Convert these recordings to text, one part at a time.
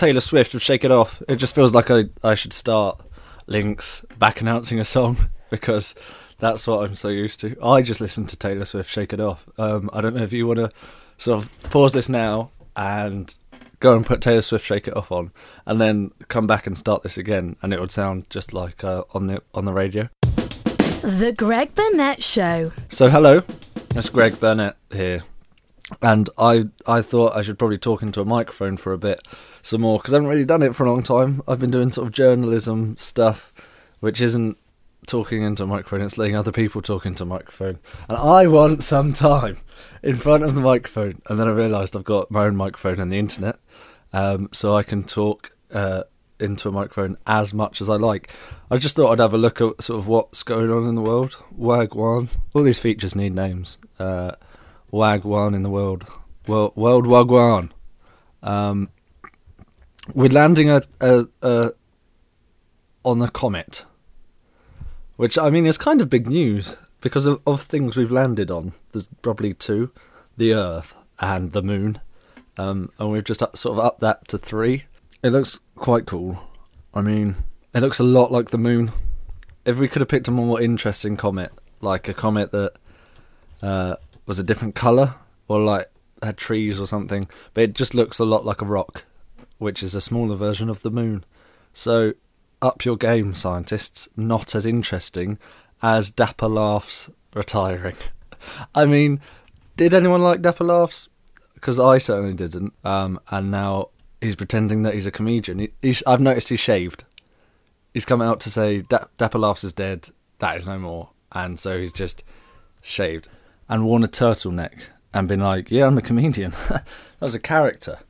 Taylor Swift of Shake It Off. It just feels like I, I should start links back announcing a song because that's what I'm so used to. I just listen to Taylor Swift Shake It Off. Um, I don't know if you want to sort of pause this now and go and put Taylor Swift Shake It Off on and then come back and start this again and it would sound just like uh, on the on the radio. The Greg Burnett Show. So hello, it's Greg Burnett here. And I I thought I should probably talk into a microphone for a bit some more because I haven't really done it for a long time. I've been doing sort of journalism stuff, which isn't talking into a microphone; it's letting other people talk into a microphone. And I want some time in front of the microphone. And then I realised I've got my own microphone and the internet, um, so I can talk uh, into a microphone as much as I like. I just thought I'd have a look at sort of what's going on in the world. Wagwan. All these features need names. Uh, Wagwan in the world. World, world Wagwan. Um, we're landing a, a, a on a comet, which I mean is kind of big news because of, of things we've landed on. There's probably two: the Earth and the Moon, um, and we've just up, sort of upped that to three. It looks quite cool. I mean, it looks a lot like the Moon. If we could have picked a more interesting comet, like a comet that uh, was a different color or like had trees or something, but it just looks a lot like a rock which is a smaller version of the moon. So, up your game, scientists. Not as interesting as Dapper Laughs retiring. I mean, did anyone like Dapper Laughs? Because I certainly didn't. Um, and now he's pretending that he's a comedian. He, I've noticed he's shaved. He's come out to say Dapper Laughs is dead. That is no more. And so he's just shaved and worn a turtleneck and been like, "Yeah, I'm a comedian." that was a character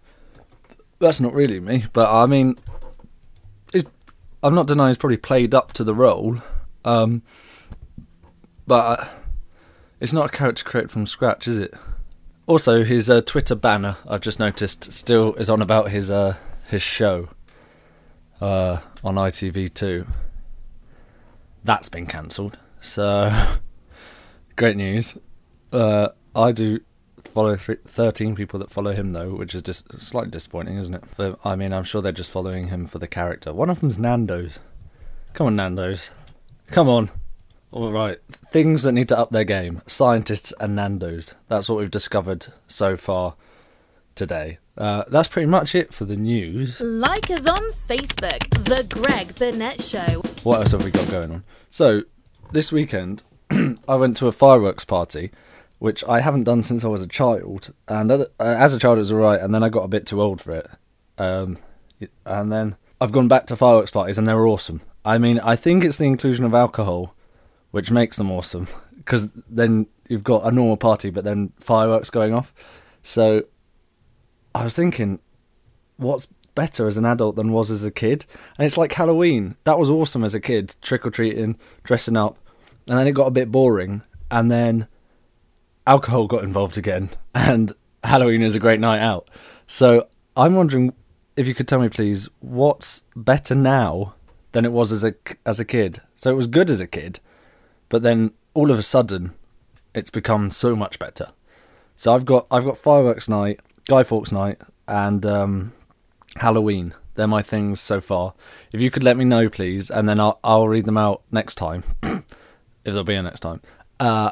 that's not really me, but I mean, I'm not denying he's probably played up to the role, um, but uh, it's not a character created from scratch, is it? Also, his uh, Twitter banner I've just noticed still is on about his uh, his show uh, on ITV2. That's been cancelled, so great news. Uh, I do follow 13 people that follow him though, which is just slightly disappointing, isn't it? But I mean, I'm sure they're just following him for the character. One of them's Nando's. Come on, Nando's. Come on. All right, things that need to up their game: scientists and Nando's. That's what we've discovered so far today. Uh, that's pretty much it for the news. Like us on Facebook, The Greg Burnett Show. What else have we got going on? So, this weekend, I went to a fireworks party which I haven't done since I was a child. And uh, as a child, it was alright, and then I got a bit too old for it. Um, and then I've gone back to fireworks parties, and they're awesome. I mean, I think it's the inclusion of alcohol which makes them awesome because then you've got a normal party, but then fireworks going off. So I was thinking, what's better as an adult than was as a kid? And it's like Halloween. That was awesome as a kid, trick or treating, dressing up, and then it got a bit boring, and then alcohol got involved again, and Halloween is a great night out. So I'm wondering if you could tell me, please, what's better now than it was as a as a kid. So it was good as a kid, but then all of a sudden, it's become so much better. So I've got I've got fireworks night, Guy Fawkes night, and um, Halloween. They're my things so far. If you could let me know, please, and then I'll I'll read them out next time, if there'll be a next time. Uh,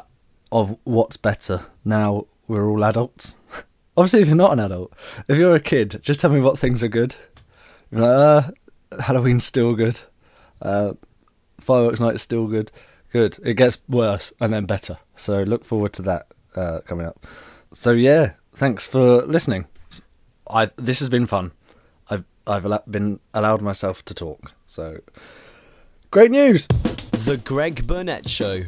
of what's better now we're all adults. Obviously, if you're not an adult, if you're a kid, just tell me what things are good. Like, uh, Halloween's still good. Uh, fireworks night is still good. Good. It gets worse and then better. So look forward to that uh, coming up. So yeah, thanks for listening. I this has been fun. I've I've been allowed myself to talk. So great news. The Greg Burnett Show.